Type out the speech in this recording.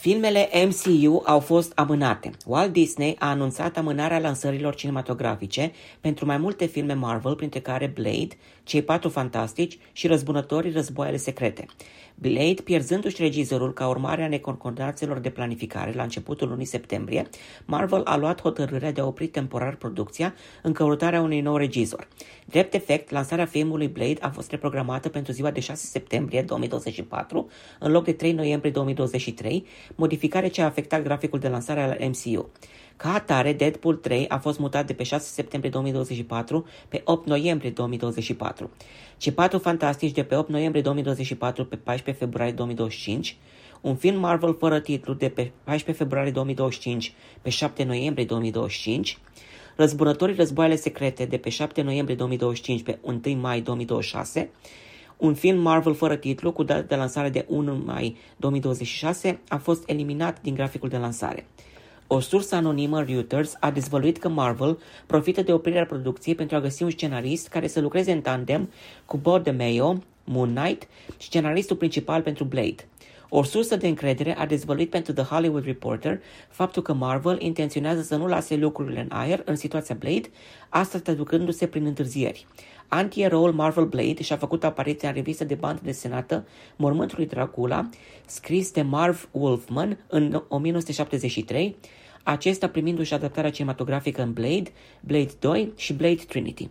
Filmele MCU au fost amânate. Walt Disney a anunțat amânarea lansărilor cinematografice pentru mai multe filme Marvel, printre care Blade, Cei Patru Fantastici și Răzbunătorii Războaiele Secrete. Blade, pierzându-și regizorul ca urmare a neconcordanțelor de planificare la începutul lunii septembrie, Marvel a luat hotărârea de a opri temporar producția în căutarea unui nou regizor. Drept efect, lansarea filmului Blade a fost reprogramată pentru ziua de 6 septembrie 2024, în loc de 3 noiembrie 2023, modificare ce a afectat graficul de lansare al MCU. Ca atare, Deadpool 3 a fost mutat de pe 6 septembrie 2024 pe 8 noiembrie 2024. Cei patru fantastici de pe 8 noiembrie 2024 pe 14 februarie 2025, un film Marvel fără titlu de pe 14 februarie 2025 pe 7 noiembrie 2025, Răzbunătorii războaiele secrete de pe 7 noiembrie 2025 pe 1 mai 2026, un film Marvel fără titlu cu dată de lansare de 1 mai 2026 a fost eliminat din graficul de lansare. O sursă anonimă, Reuters, a dezvăluit că Marvel profită de oprirea producției pentru a găsi un scenarist care să lucreze în tandem cu Bob DeMeo, Moon Knight, scenaristul principal pentru Blade. O sursă de încredere a dezvăluit pentru The Hollywood Reporter faptul că Marvel intenționează să nu lase lucrurile în aer în situația Blade, asta traducându-se prin întârzieri. Anti-eroul Marvel Blade și-a făcut apariția în revistă de bandă desenată Mormântul lui Dracula, scris de Marv Wolfman în 1973, acesta primindu-și adaptarea cinematografică în Blade, Blade 2 și Blade Trinity.